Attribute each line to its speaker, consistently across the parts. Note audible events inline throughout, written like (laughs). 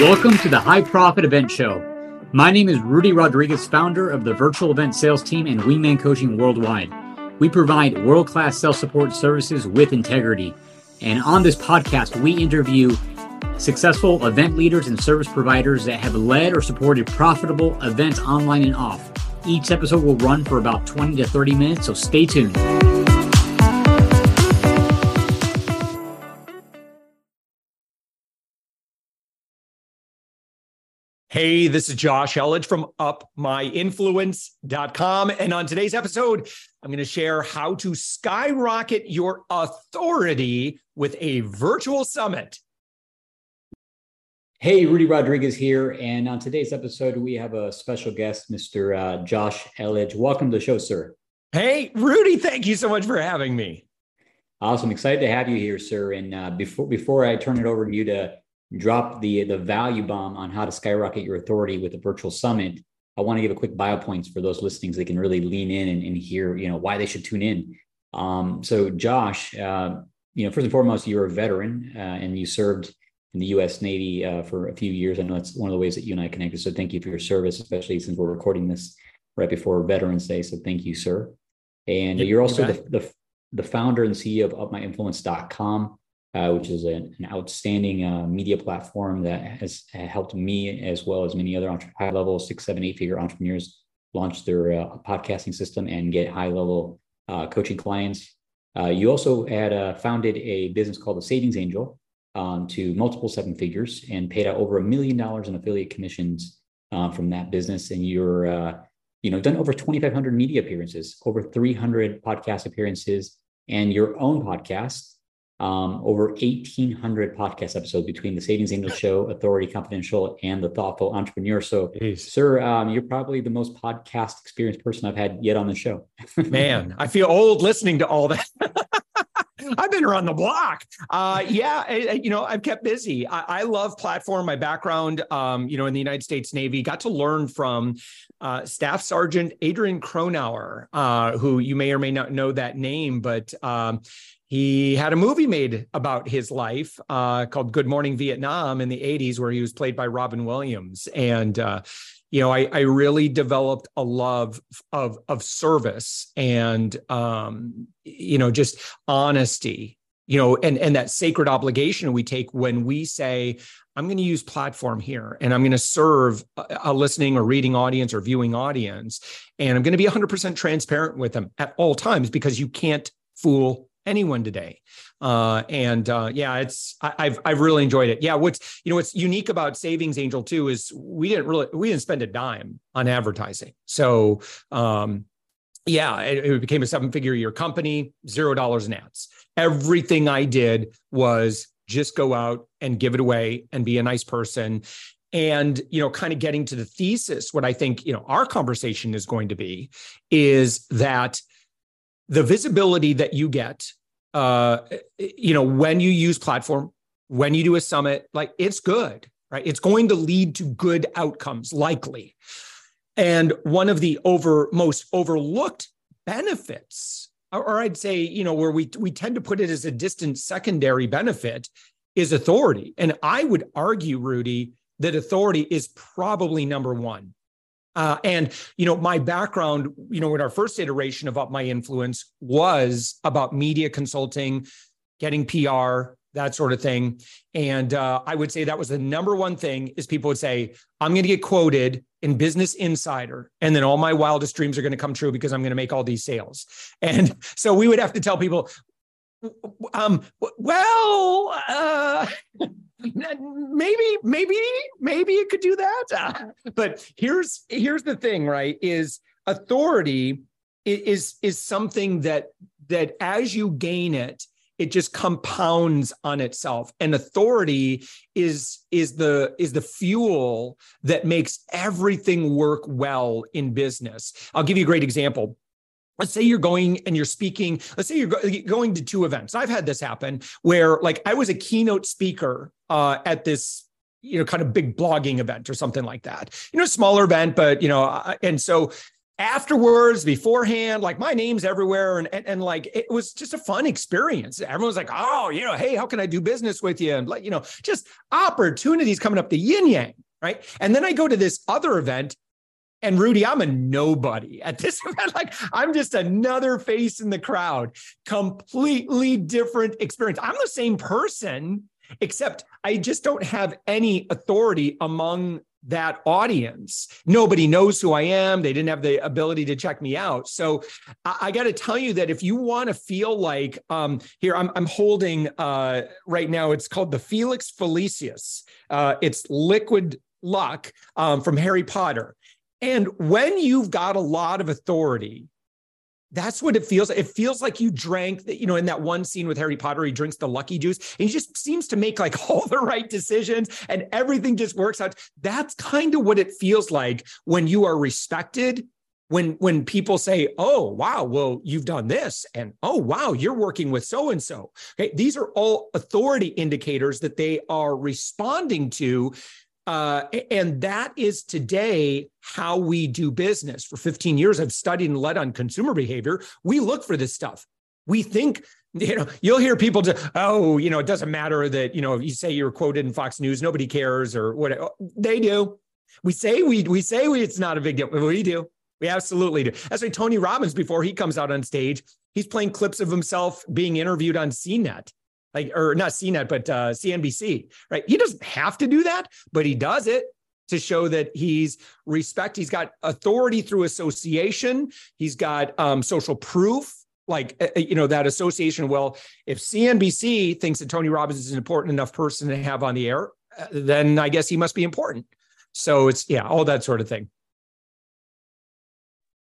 Speaker 1: Welcome to the High Profit Event Show. My name is Rudy Rodriguez, founder of the virtual event sales team and Wingman Coaching Worldwide. We provide world class sales support services with integrity. And on this podcast, we interview successful event leaders and service providers that have led or supported profitable events online and off. Each episode will run for about 20 to 30 minutes, so stay tuned.
Speaker 2: Hey, this is Josh Elledge from upmyinfluence.com. And on today's episode, I'm going to share how to skyrocket your authority with a virtual summit.
Speaker 1: Hey, Rudy Rodriguez here. And on today's episode, we have a special guest, Mr. Uh, Josh Elledge. Welcome to the show, sir.
Speaker 2: Hey, Rudy, thank you so much for having me.
Speaker 1: Awesome. Excited to have you here, sir. And uh, before, before I turn it over to you to drop the the value bomb on how to skyrocket your authority with a virtual summit, I want to give a quick bio points for those listening so they can really lean in and, and hear, you know, why they should tune in. Um, so Josh, uh, you know, first and foremost, you're a veteran uh, and you served in the U.S. Navy uh, for a few years. I know that's one of the ways that you and I connected. So thank you for your service, especially since we're recording this right before Veterans Day. So thank you, sir. And you're also the, the, the founder and CEO of UpMyInfluence.com uh, which is an, an outstanding uh, media platform that has helped me as well as many other entre- high level six, seven, eight figure entrepreneurs launch their uh, podcasting system and get high level uh, coaching clients. Uh, you also had uh, founded a business called the Savings Angel um, to multiple seven figures and paid out over a million dollars in affiliate commissions from that business. And you're, you know, done over 2,500 media appearances, over 300 podcast appearances, and your own podcast um, over 1,800 podcast episodes between the Savings Angel Show, Authority Confidential, and the Thoughtful Entrepreneur. So, Jeez. sir, um, you're probably the most podcast experienced person I've had yet on the show. (laughs)
Speaker 2: Man, I feel old listening to all that. (laughs) I've been around the block. Uh, yeah, I, you know, I've kept busy. I, I love platform. My background, um, you know, in the United States Navy, got to learn from uh, Staff Sergeant Adrian Cronauer, uh, who you may or may not know that name, but um, he had a movie made about his life uh, called Good Morning Vietnam in the 80s, where he was played by Robin Williams. And, uh, you know, I, I, really developed a love of, of service and, um, you know, just honesty, you know, and, and that sacred obligation we take when we say, I'm going to use platform here and I'm going to serve a listening or reading audience or viewing audience. And I'm going to be 100% transparent with them at all times because you can't fool anyone today. Uh, and uh, yeah, it's I, have I've really enjoyed it. Yeah, what's you know what's unique about Savings Angel too is we didn't really we didn't spend a dime on advertising. So um, yeah, it, it became a seven figure year company, zero dollars in ads. Everything I did was just go out and give it away and be a nice person and you know kind of getting to the thesis what i think you know our conversation is going to be is that the visibility that you get uh, you know, when you use platform, when you do a summit, like it's good, right? It's going to lead to good outcomes, likely. And one of the over most overlooked benefits, or I'd say, you know, where we we tend to put it as a distant secondary benefit, is authority. And I would argue, Rudy, that authority is probably number one. Uh, and you know, my background, you know, in our first iteration of Up My Influence was about media consulting, getting PR, that sort of thing. And uh, I would say that was the number one thing is people would say, I'm going to get quoted in Business Insider, and then all my wildest dreams are going to come true because I'm going to make all these sales. And (laughs) so we would have to tell people, um, well, uh, maybe, maybe, maybe it could do that. Uh, but here's here's the thing, right? Is authority is is something that that as you gain it, it just compounds on itself and authority is is the is the fuel that makes everything work well in business i'll give you a great example let's say you're going and you're speaking let's say you're going to two events i've had this happen where like i was a keynote speaker uh, at this you know kind of big blogging event or something like that you know smaller event but you know and so afterwards, beforehand, like my name's everywhere. And, and, and, like, it was just a fun experience. Everyone's like, oh, you know, hey, how can I do business with you? And like, you know, just opportunities coming up the yin yang. Right. And then I go to this other event and Rudy, I'm a nobody at this (laughs) event. Like I'm just another face in the crowd, completely different experience. I'm the same person, except I just don't have any authority among that audience. Nobody knows who I am. They didn't have the ability to check me out. So I, I got to tell you that if you want to feel like um, here, I'm, I'm holding uh, right now, it's called the Felix Felicis. Uh, it's liquid luck um, from Harry Potter. And when you've got a lot of authority, that's what it feels like. It feels like you drank, you know, in that one scene with Harry Potter, he drinks the lucky juice and he just seems to make like (laughs) all the right decisions and everything just works out. That's kind of what it feels like when you are respected. When when people say, "Oh, wow, well, you've done this," and "Oh, wow, you're working with so and so." Okay, these are all authority indicators that they are responding to uh, and that is today how we do business. For 15 years, I've studied and led on consumer behavior. We look for this stuff. We think, (laughs) you know, you'll hear people say, oh, you know, it doesn't matter that, you know, you say you're quoted in Fox News, nobody cares or what they do. We say we we say we it's not a big deal. We do. We absolutely do. That's why Tony Robbins, before he comes out on stage, he's playing clips of himself being interviewed on CNET like or not CNET, but uh, CNBC, right? He doesn't have to do that, but he does it to show that he's respect. He's got authority through association. He's got um, social proof, like uh, you know that association. Well, if CNBC thinks that Tony Robbins is an important enough person to have on the air, uh, then I guess he must be important. So it's yeah, all that sort of thing.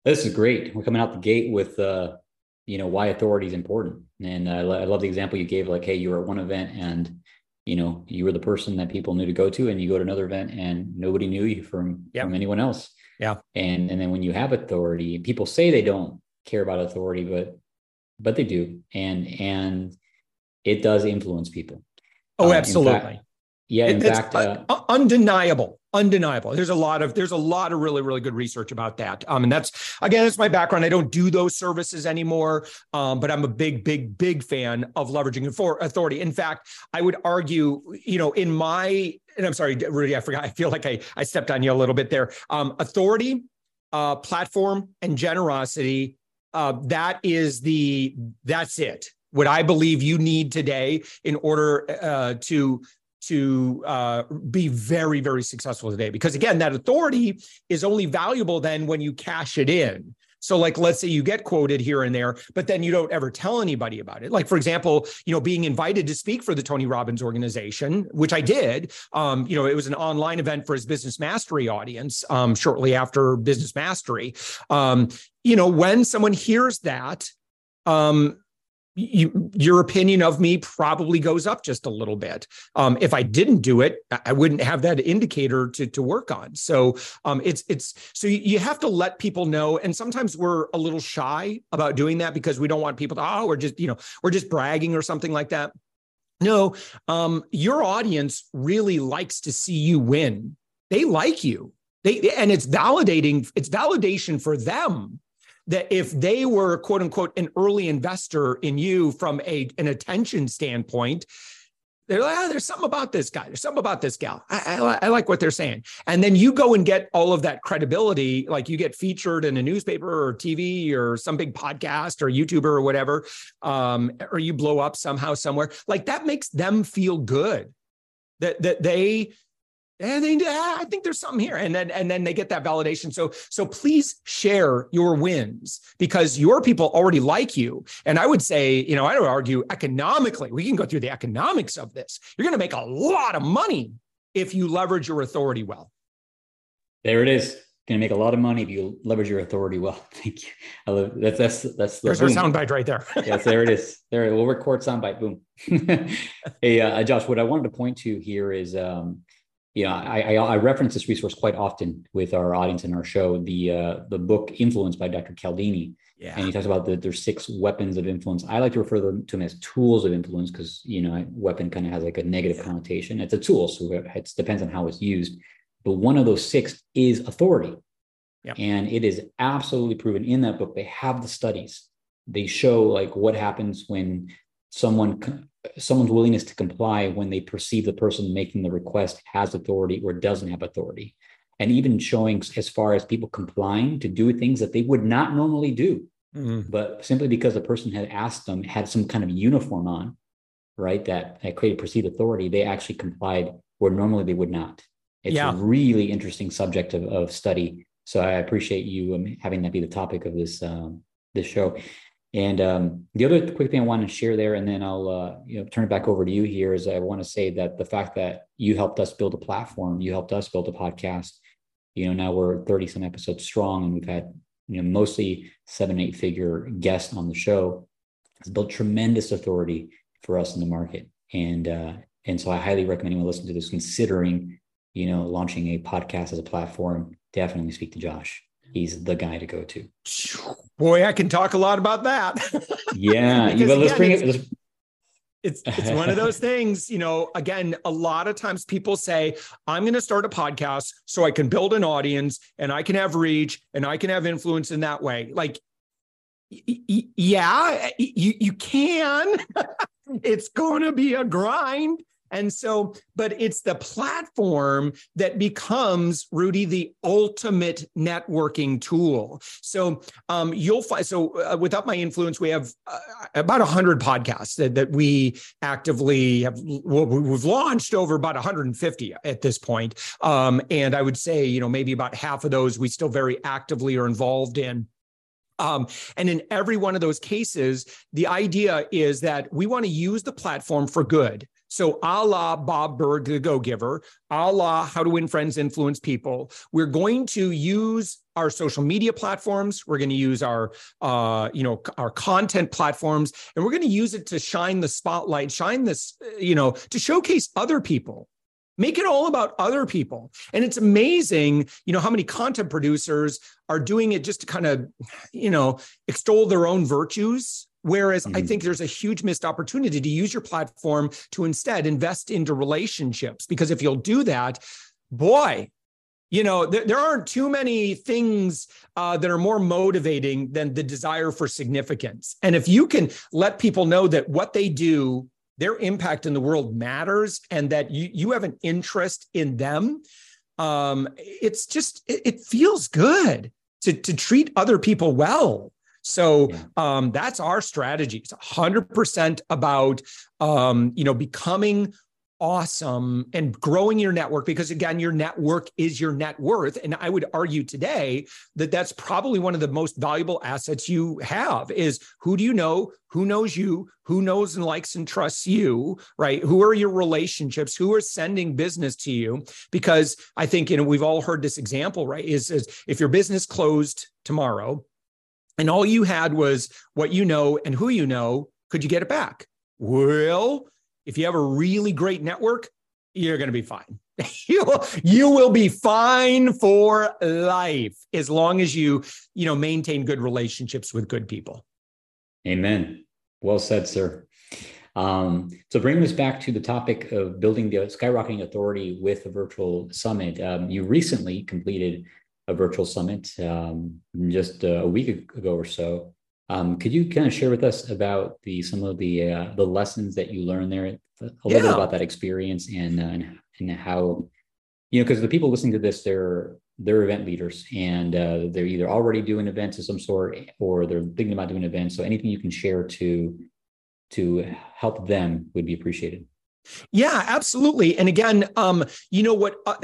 Speaker 1: This is great. We're coming out the gate with uh, you know why authority is important and I, I love the example you gave like hey you were at one event and you know you were the person that people knew to go to and you go to another event and nobody knew you from yep. from anyone else.
Speaker 2: Yeah.
Speaker 1: And and then when you have authority people say they don't care about authority but but they do. And and it does influence people.
Speaker 2: Oh uh, absolutely fact,
Speaker 1: yeah in it's fact uh,
Speaker 2: undeniable undeniable. There's a lot of there's a lot of really really good research about that. Um and that's again that's my background. I don't do those services anymore um but i'm a big big big fan of leveraging for authority. In fact i would argue you know in my and i'm sorry rudy i forgot i feel like i i stepped on you a little bit there. Um authority uh platform and generosity uh that is the that's it. What I believe you need today in order uh, to to uh, be very, very successful today. Because again, that authority is only valuable then when you cash it in. So, like, let's say you get quoted here and there, but then you don't ever tell anybody about it. Like, for example, you know, being invited to speak for the Tony Robbins organization, which I did. Um, you know, it was an online event for his business mastery audience um, shortly after business mastery. Um, you know, when someone hears that, um, you, your opinion of me probably goes up just a little bit. Um, if I didn't do it, I wouldn't have that indicator to to work on. So um, it's it's so you have to let people know. And sometimes we're a little shy about doing that because we don't want people to oh we're just you know we're just bragging or something like that. No, um, your audience really likes to see you win. They like you. They and it's validating. It's validation for them that if they were quote unquote an early investor in you from a an attention standpoint they're like, oh, there's something about this guy. There's something about this gal. I, I, I, like what they're saying. And then you go and get all of that credibility, like you get featured in a newspaper or TV or some big podcast or YouTuber or whatever, um, or you blow up somehow somewhere. Like that makes them feel good that that they and they, ah, I think there's something here, and then and then they get that validation. So so please share your wins because your people already like you. And I would say, you know, I would argue economically, we can go through the economics of this. You're going to make a lot of money if you leverage your authority well.
Speaker 1: There it is. Going to make a lot of money if you leverage your authority well. (laughs) Thank you. I love that's that's that's
Speaker 2: the there's boom. our soundbite right there. (laughs)
Speaker 1: yes, there it is. There we'll record soundbite. Boom. (laughs) hey, uh, Josh, what I wanted to point to here is. um know, I, I, I, reference this resource quite often with our audience in our show, the uh, the book Influence by Dr. Cialdini. Yeah. And he talks about that there's six weapons of influence. I like to refer them to them as tools of influence because you know weapon kind of has like a negative connotation. It's a tool, so it depends on how it's used. But one of those six is authority, Yep. And it is absolutely proven in that book. They have the studies. They show like what happens when someone someone's willingness to comply when they perceive the person making the request has authority or doesn't have authority. And even showing as far as people complying to do things that they would not normally do. Mm-hmm. but simply because the person had asked them had some kind of uniform on right that, that created perceived authority they actually complied where normally they would not. It's yeah. a really interesting subject of, of study. So i appreciate you um, having that be the topic of this um, this show and um, the other quick thing I want to share there, and then I'll uh, you know turn it back over to you here, is I want to say that the fact that you helped us build a platform, you helped us build a podcast. You know, now we're 30 some episodes strong, and we've had you know mostly seven, eight figure guests on the show. It's built tremendous authority for us in the market, and uh, and so I highly recommend anyone listening to this considering you know launching a podcast as a platform. Definitely speak to Josh he's the guy to go to.
Speaker 2: Boy, I can talk a lot about that.
Speaker 1: yeah, (laughs) because, let's again, bring it. Let's...
Speaker 2: It's it's one of those things, you know. Again, a lot of times people say, "I'm going to start a podcast so I can build an audience and I can have reach and I can have influence in that way." Like, y- yeah, you you can. (laughs) it's going to be a grind and so, but it's the platform that becomes Rudy the ultimate networking tool. So um, you'll find. So uh, with UpMyInfluence, we have uh, about hundred podcasts that, that we actively have. Well, we've launched over about 150 at this point, um, and I would say you know maybe about half of those we still very actively are involved in. Um, and in every one of those cases, the idea is that we want to use the platform for good. So, a la Bob Burg, the Go Giver, a la How to Win Friends, Influence People, we're going to use our social media platforms. We're going to use our, uh, you know, our content platforms, and we're going to use it to shine the spotlight, shine this, you know, to showcase other people. Make it all about other people. And it's amazing you know how many content producers are doing it just to kind of you know extol their own virtues Whereas mm-hmm. I think there's a huge missed opportunity to use your platform to instead invest into relationships. Because if you'll do that, boy, you know, there, there aren't too many things uh, that are more motivating than the desire for significance. And if you can let people know that what they do, their impact in the world matters, and that you, you have an interest in them, um, it's just, it, it feels good to, to treat other people well. So um, that's our strategy. It's 100% about um, you know becoming awesome and growing your network because again your network is your net worth. And i would argue today that that's probably one of the most valuable assets you have is who do you know? Who knows you? Who knows and likes and trusts you right? Who are your relationships? Who are sending business to you? Because i think you know we've all heard this example right is, is if your business closed tomorrow and all you had was what you know and who you know, could you get it back? Well, if you have a really great network, you're going to be fine. (laughs) you, will, you will be fine for life as long as you, you know, maintain good relationships with good people.
Speaker 1: Amen. Well said, sir. Um, so bringing us back to the topic of building the skyrocketing authority with a virtual summit, um, you recently completed a virtual summit um, just a week ago or so. Um, could you kind of share with us about the some of the uh, the lessons that you learned there, a little yeah. bit about that experience and uh, and, and how you know because the people listening to this they're they're event leaders and uh, they're either already doing events of some sort or they're thinking about doing events. So anything you can share to to help them would be appreciated.
Speaker 2: Yeah, absolutely. And again, um, you know what? Uh,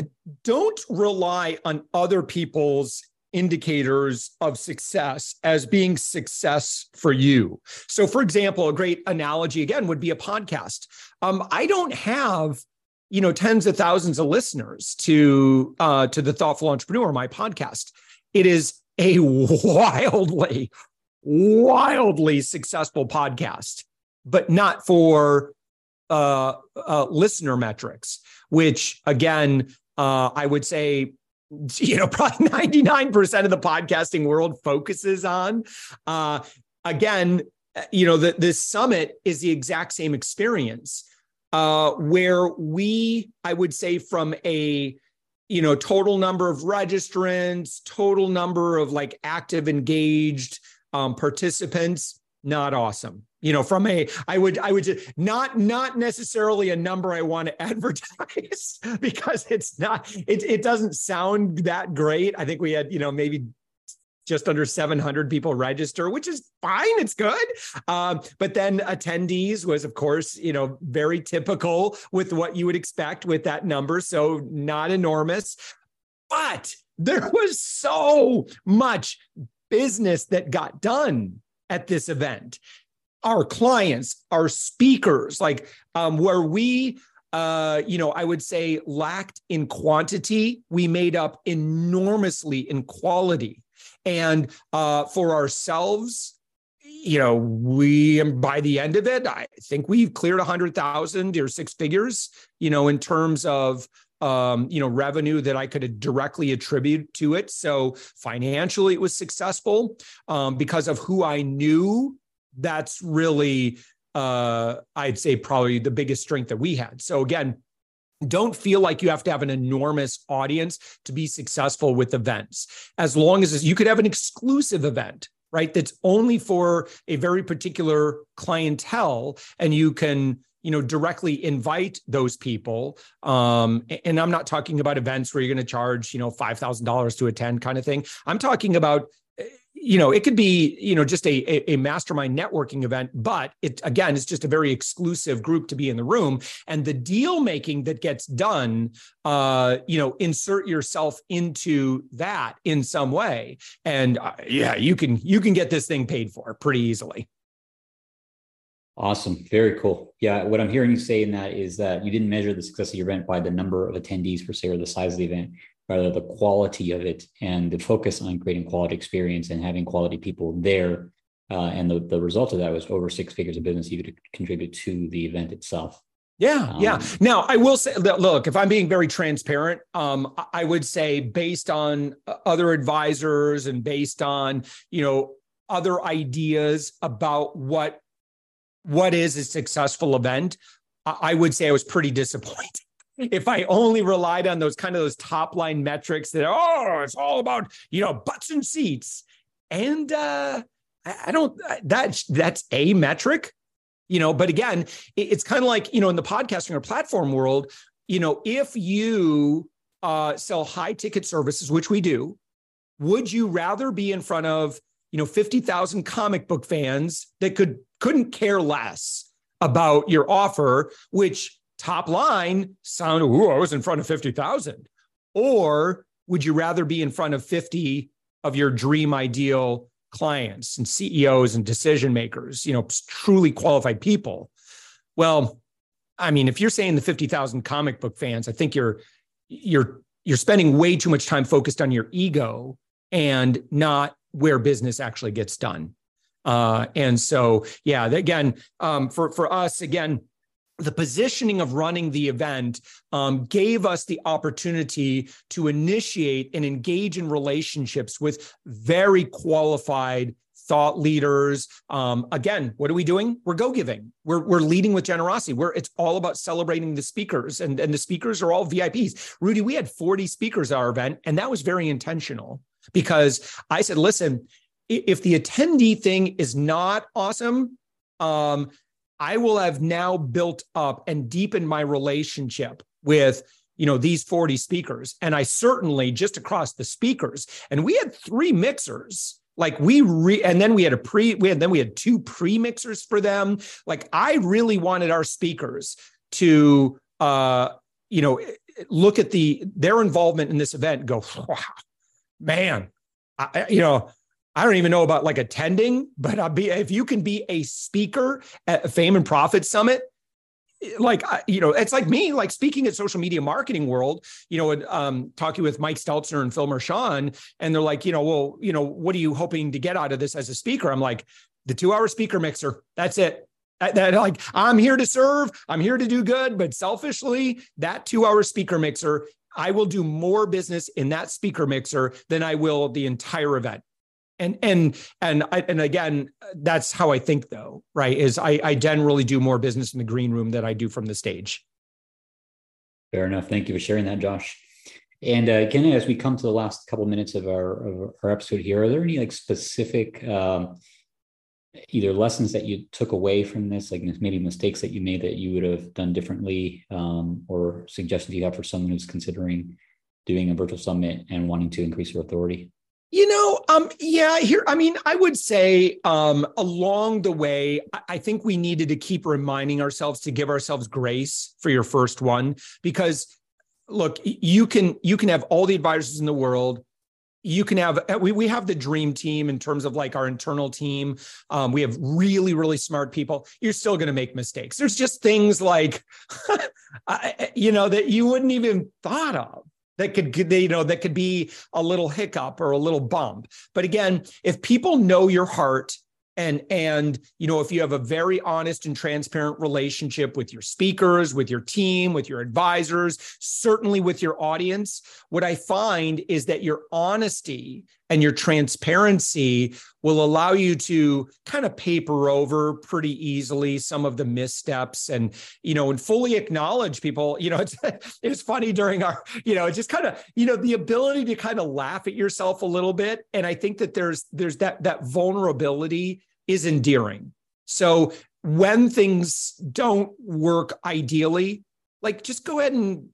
Speaker 2: don't rely on other people's indicators of success as being success for you. So, for example, a great analogy again would be a podcast. Um, I don't have you know tens of thousands of listeners to uh, to the thoughtful entrepreneur my podcast it is a (laughs) wildly wildly successful podcast but not for uh, uh, listener metrics, which again, uh, I would say, you know, (laughs) probably 99% of the podcasting world focuses on. Uh, again, you know, the, this summit is the exact same experience uh, where we, I would say, from a you know, total number of registrants, total number of like active engaged um, participants, not awesome. You know, from a, I would, I would just not, not necessarily a number I want to (laughs) advertise because it's not, it, it doesn't sound that great. I think we had, you know, maybe just under 700 people register, which is fine. It's good. Um, but then attendees was, of course, you know, very typical with what you would expect with that number. So not enormous. But there was so much business that got done at this event. Our clients, our speakers, like um, where we uh, you know, I would say lacked in quantity, we made up enormously in quality. And uh, for ourselves, you know, we by the end of it, I think we've cleared a hundred thousand or six figures, you know, in terms of um, you know, revenue that I could directly attribute to it. So financially, it was successful um, because of who I knew. That's really, uh, I'd say, probably the biggest strength that we had. So again, don't feel like you have to have an enormous audience to be successful with events. As long as you could have an exclusive event, right? That's only for a very particular clientele and you can you know directly invite those people um, and i'm not talking about events where you're going to charge you know $5000 to attend kind of thing i'm talking about you know, it could be, you know, just a, a, mastermind networking event, but it again, it's just a very exclusive group to be in the room. And the deal making that gets done, uh, you know, insert yourself into that in some way. And uh, yeah, you can you can get this thing paid for pretty easily.
Speaker 1: Awesome. Very cool. Yeah. What I'm hearing you say in that is that you didn't measure the success of your event by the number of attendees per se or the size of the event rather the quality of it and the focus on creating quality experience and having quality people there. Uh, and the, the result of that was over six figures of business you could contribute to the event itself.
Speaker 2: Yeah, um, yeah. Now I will say, look, if I'm being very transparent, um, I would say based on uh, other advisors and based on you know other ideas about what what is a successful event, I would say I was pretty disappointed if I only relied on those kind of those top line metrics that oh, it's all about you know butts and seats, and uh, I don't that that's a metric, you know. But again, it's kind of like you know in the podcasting or platform world, you know, if you uh, sell high ticket services, which we do, would you rather be in front of you know 50,000 comic book fans that could couldn't care less about your offer, which top line sound, ooh, I was in front of 50,000? Or would you rather be in front of 50 of your dream ideal clients and CEOs and decision makers, you know, truly qualified people? Well, I mean, if you're saying the 50,000 comic book fans, I think you're you're you're spending way too much time focused on your ego and not where business actually gets done. Uh, and so, yeah, again, um, for for us, again, the positioning of running the event um, gave us the opportunity to initiate and engage in relationships with very qualified thought leaders. Um, again, what are we doing? We're go giving. We're, we're leading with generosity. We're it's all about celebrating the speakers, and, and the speakers are all VIPs. Rudy, we had 40 speakers at our event, and that was very intentional because I said, listen, if the attendee thing is not awesome, um, I will have now built up and deepened my relationship with you know these 40 speakers. And i certainly just across the speakers and we had three mixers. Like we re and then we had a pre we had then we had two pre mixers for them. Like i really wanted our speakers to uh you know look at the their involvement in this event and go wow man I, you know I don't even know about like attending, but I'll be if you can be a speaker at a Fame and Profit Summit, like you know, it's like me, like speaking at social media marketing world, you know, and um, talking with Mike Stelzner and Phil Mershon, and they're like, you know, well, you know, what are you hoping to get out of this as a speaker? I'm like, the two hour speaker mixer. That's it. That, that, like I'm here to serve, I'm here to do good, but selfishly, that two hour speaker mixer, I will do more business in that speaker mixer than I will the entire event and and and I, and again that's how i think though right is I, I generally do more business in the green room than i do from the stage.
Speaker 1: Fair enough. Thank you for sharing that josh. And uh, again, as we come to the last couple minutes of our, of our episode here, are there any like specific um, either lessons that you took away from this, like maybe mistakes that you made that you would have done differently, um, or suggestions you have for someone who's considering doing a virtual summit and wanting to increase their authority?
Speaker 2: You know, um, yeah, here, I mean, I would say um, along the way, I think we needed to keep reminding ourselves to give ourselves grace for your first one because look, you can you can have all the advisors in the world. You can have we, we have the dream team in terms of like our internal team. Um, we have really really smart people. You're still going to make mistakes. There's just things like (laughs) you know that you wouldn't even thought of that could you know that could be a little hiccup or a little bump. But again if people know your heart and and you know if you have a very honest and transparent relationship with your speakers with your team with your advisors certainly with your audience what i find is that your honesty and your transparency will allow you to kind of paper over pretty easily some of the missteps and you know and fully acknowledge people. You know (laughs) it's it's funny during our you know just kind of you know the ability to kind of laugh at yourself a little bit. And i think that there's there's that that vulnerability is endearing. So when things don't work ideally like just go ahead and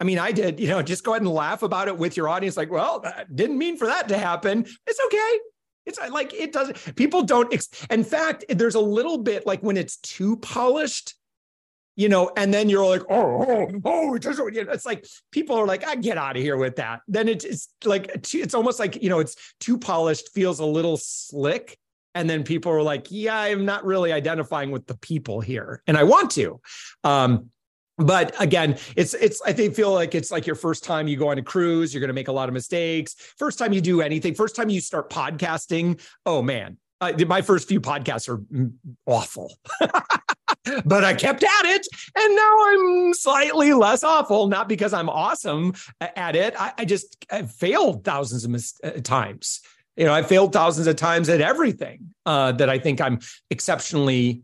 Speaker 2: I mean, I did, you know, just go ahead and laugh about it with your audience. Like, well, didn't mean for that to happen. It's okay. It's uh, like it doesn't. People don't. Ex- In fact, there's a little bit like when it's too polished, you know, and then you're like, oh, oh, oh, it doesn't. You know, it's like people are like, I get out of here with that. Then it's, it's like it's almost like you know, it's too polished, feels a little slick. And then people are like, yeah, I'm not really identifying with the people here. And I want to. Um, but again it's it's i think feel like it's like your first time you go on a cruise you're going to make a lot of mistakes. First time you do anything first time you start podcasting oh man. Uh, my first few podcasts are awful. (laughs) But i kept at it and now i'm slightly less awful not because i'm awesome at it. I, I just I failed thousands of mis- uh, times. You know i failed thousands of times at everything uh, that i think i'm exceptionally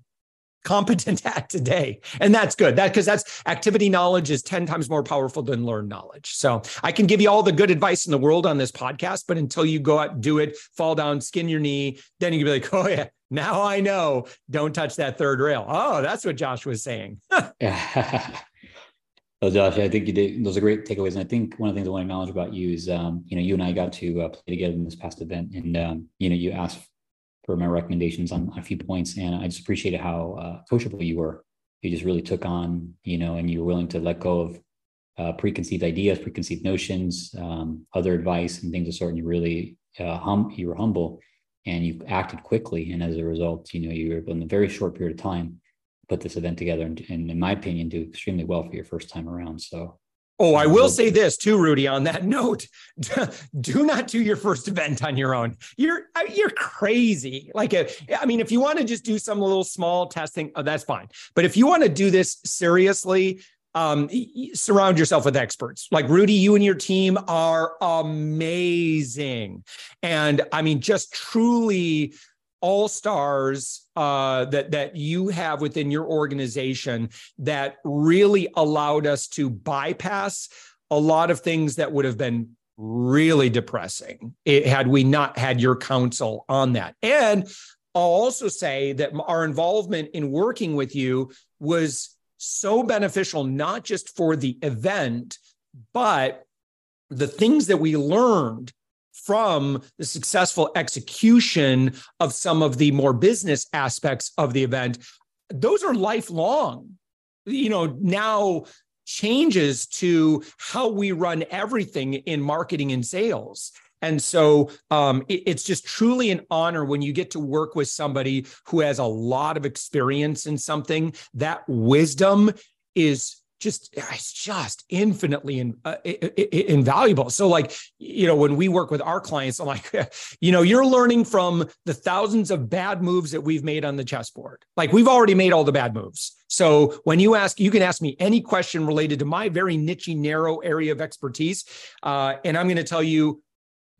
Speaker 2: competent (laughs) at today. And that's good. That because that's activity knowledge is 10 times more powerful than learned knowledge. So I can give you all the good advice in the world on this podcast, but until you go out, do it, fall down, skin your knee, then you can be like, (laughs) oh yeah, now I know. Don't touch that third rail. Oh, that's what Josh was saying. (laughs)
Speaker 1: Well, Josh, I think you did. Those are great takeaways, and I think one of the things I want to acknowledge about you is, um, you know, you and I got to uh, play together in this past event, and um, you know, you asked for my recommendations on, on a few points. And I just appreciated how uh, coachable you were. You just really took on, you know, and you were willing to let go of uh, preconceived ideas, preconceived notions, um, other advice, and things of sort. And you really uh, hum, you were humble, and you acted quickly. And as a result, you know, you were able in a very short period of time put this event together, and, and in my opinion, do extremely well for your first time around. So
Speaker 2: Oh, I will say this too, Rudy. On that (laughs) note, do not do your first event on your own. You're you're crazy. Like, a, uh, I mean, if you want to just do some little small testing, oh, that's fine. But if you want to do this seriously, um, surround yourself with experts. Like Rudy, you and your team are amazing, and I mean, just truly all stars uh, that that you have within your organization that really allowed us to bypass a lot of things that would have been really depressing it, had we not had your counsel on that. And I'll also say that our involvement in working with you was so beneficial, not just for the event, but the things that we learned from the successful execution of some of the more business aspects of the event, those are lifelong. You know, now changes to how we run everything in marketing and sales. And so um, it, it's just truly an honor when you get to work with somebody who has a lot of experience in something. That wisdom is just it's just infinitely in, uh, invaluable so like you know when we work with our clients i'm like (laughs) you know you're learning from the thousands of bad moves that we've made on the chessboard like we've already made all the bad moves so when you ask you can ask me any question related to my very niche narrow area of expertise uh, and i'm going to tell you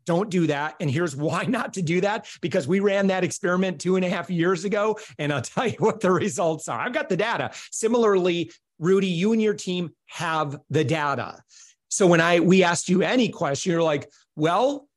Speaker 2: don't do that. And here's why (laughs) not to do that because we ran that experiment two and a half years ago. And I'll (laughs) tell you what the results are. I've got the data. Similarly, Rudy, you and your team have the data. So when I we asked you any question, you're like, well,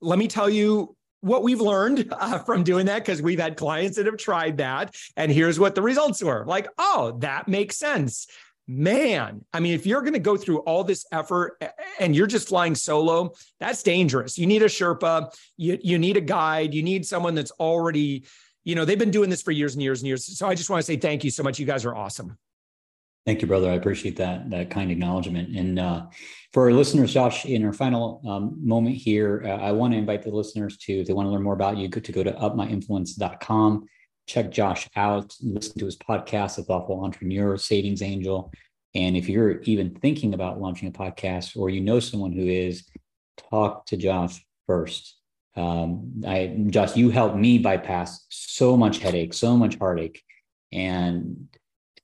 Speaker 2: let me tell you what we've learned (laughs) uh, from doing that because we've had clients that have tried that and here's what the results were. Like oh that makes sense. Man i mean if you're going to go through all this effort and you're just flying solo that's dangerous. You need a sherpa you, you need a guide you need someone that's already you know they've been doing this for years and years and years. So i just want to say thank you so much. You guys are awesome
Speaker 1: Thank you, brother. I appreciate that that kind acknowledgement. And uh, for our listeners, Josh, in our final um, moment here, uh, I want to invite the listeners to, if they want to learn more about you, to go to upmyinfluence.com, check Josh out, listen to his podcast, The Thoughtful Entrepreneur, Savings Angel. And if you're even thinking about launching a podcast or you know someone who is, talk to Josh first. Um, I, Josh, you helped me bypass so much headache, so much heartache. And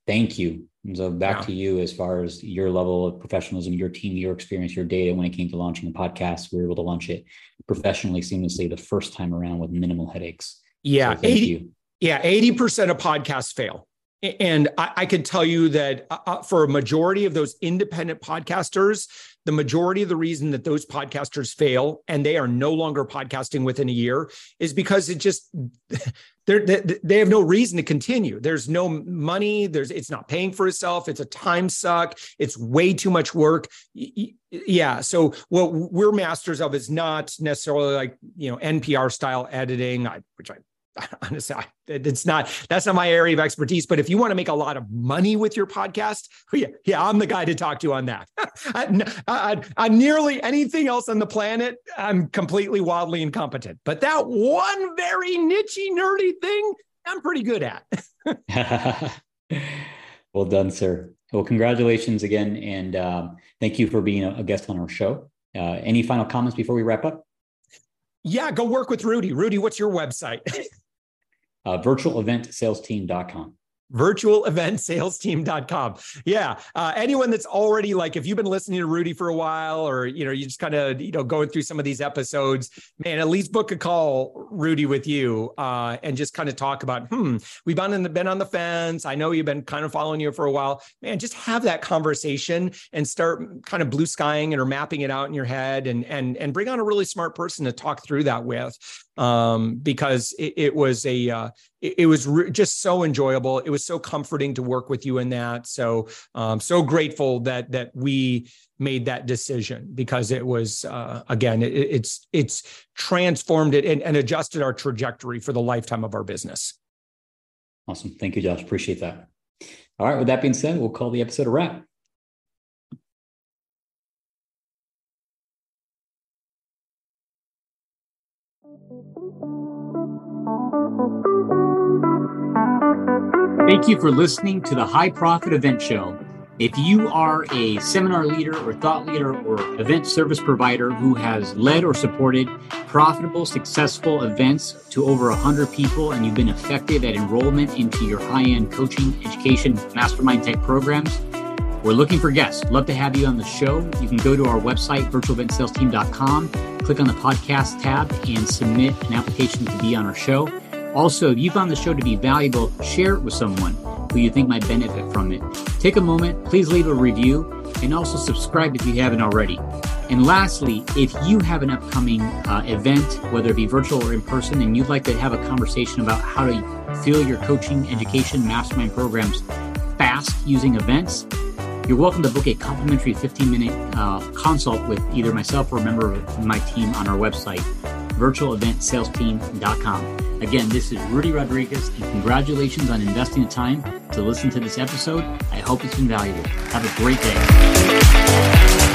Speaker 1: thank you so back to you as far as your level of professionalism, your team, your experience, your data. When it came to launching a podcast, we were able to launch it professionally, seamlessly the first time around with minimal headaches.
Speaker 2: Yeah, so 80, you. yeah, eighty percent of podcasts fail. And I, I can tell you that uh, uh, for a majority of those independent podcasters, the majority of the reason that those podcasters fail and they are no longer podcasting within a year is because it just they they have no reason to continue. There's no money. There's it's not paying for itself. It's a time suck. It's way too much work. Yeah. So what we're masters of is not necessarily like you know NPR style editing, which I (laughs) honestly, it's not that's not my area of expertise. But if you want to make a lot of money with your podcast, yeah, yeah, I'm the guy to talk to on that. (laughs) On nearly anything else on the planet, I'm completely wildly incompetent. But that one very nichey, nerdy thing, I'm pretty good at. (laughs)
Speaker 1: well done, sir. Well, congratulations again, and um, thank you for being a guest on our show. Uh, any final comments before we wrap up?
Speaker 2: Yeah, go work with Rudy. Rudy, what's your website?
Speaker 1: Uh, virtualeventsalesteam.com
Speaker 2: virtualeventsalesteam.com yeah uh, anyone that's already like if you've been listening to rudy for a while or you know you just kind of you know going through some of these episodes man at least book a call rudy with you uh, and just kind of talk about hmm we've been, the, been on the fence. I know you've been kind of following you for a while. Man just have that conversation and start kind of blue skying it or mapping it out in your head and and and bring on a really smart person to talk through that with um, because it, it was a uh, it, it was re- just so enjoyable. It was so comforting to work with you in that. So um, so grateful that that we made that decision because it was uh, again it, it's it's transformed it and, and adjusted our trajectory for the lifetime of our business.
Speaker 1: Awesome, thank you, Josh. Appreciate that. All right. With that being said, we'll call the episode a wrap. Thank you for listening to the High Profit Event Show. If you are a seminar leader or thought leader or event service provider who has led or supported profitable, successful events to over 100 people and you've been effective at enrollment into your high end coaching, education, mastermind type programs, we're looking for guests. Love to have you on the show. You can go to our website, virtualeventsalesteam.com, click on the podcast tab, and submit an application to be on our show. Also, if you found the show to be valuable, share it with someone who you think might benefit from it. Take a moment, please leave a review, and also subscribe if you haven't already. And lastly, if you have an upcoming uh, event, whether it be virtual or in person, and you'd like to have a conversation about how to fill your coaching, education, mastermind programs fast using events, you're welcome to book a complimentary 15 minute uh, consult with either myself or a member of my team on our website, virtualeventsalesteam.com. Again, this is Rudy Rodriguez, and congratulations on investing the time to listen to this episode. I hope it's been valuable. Have a great day.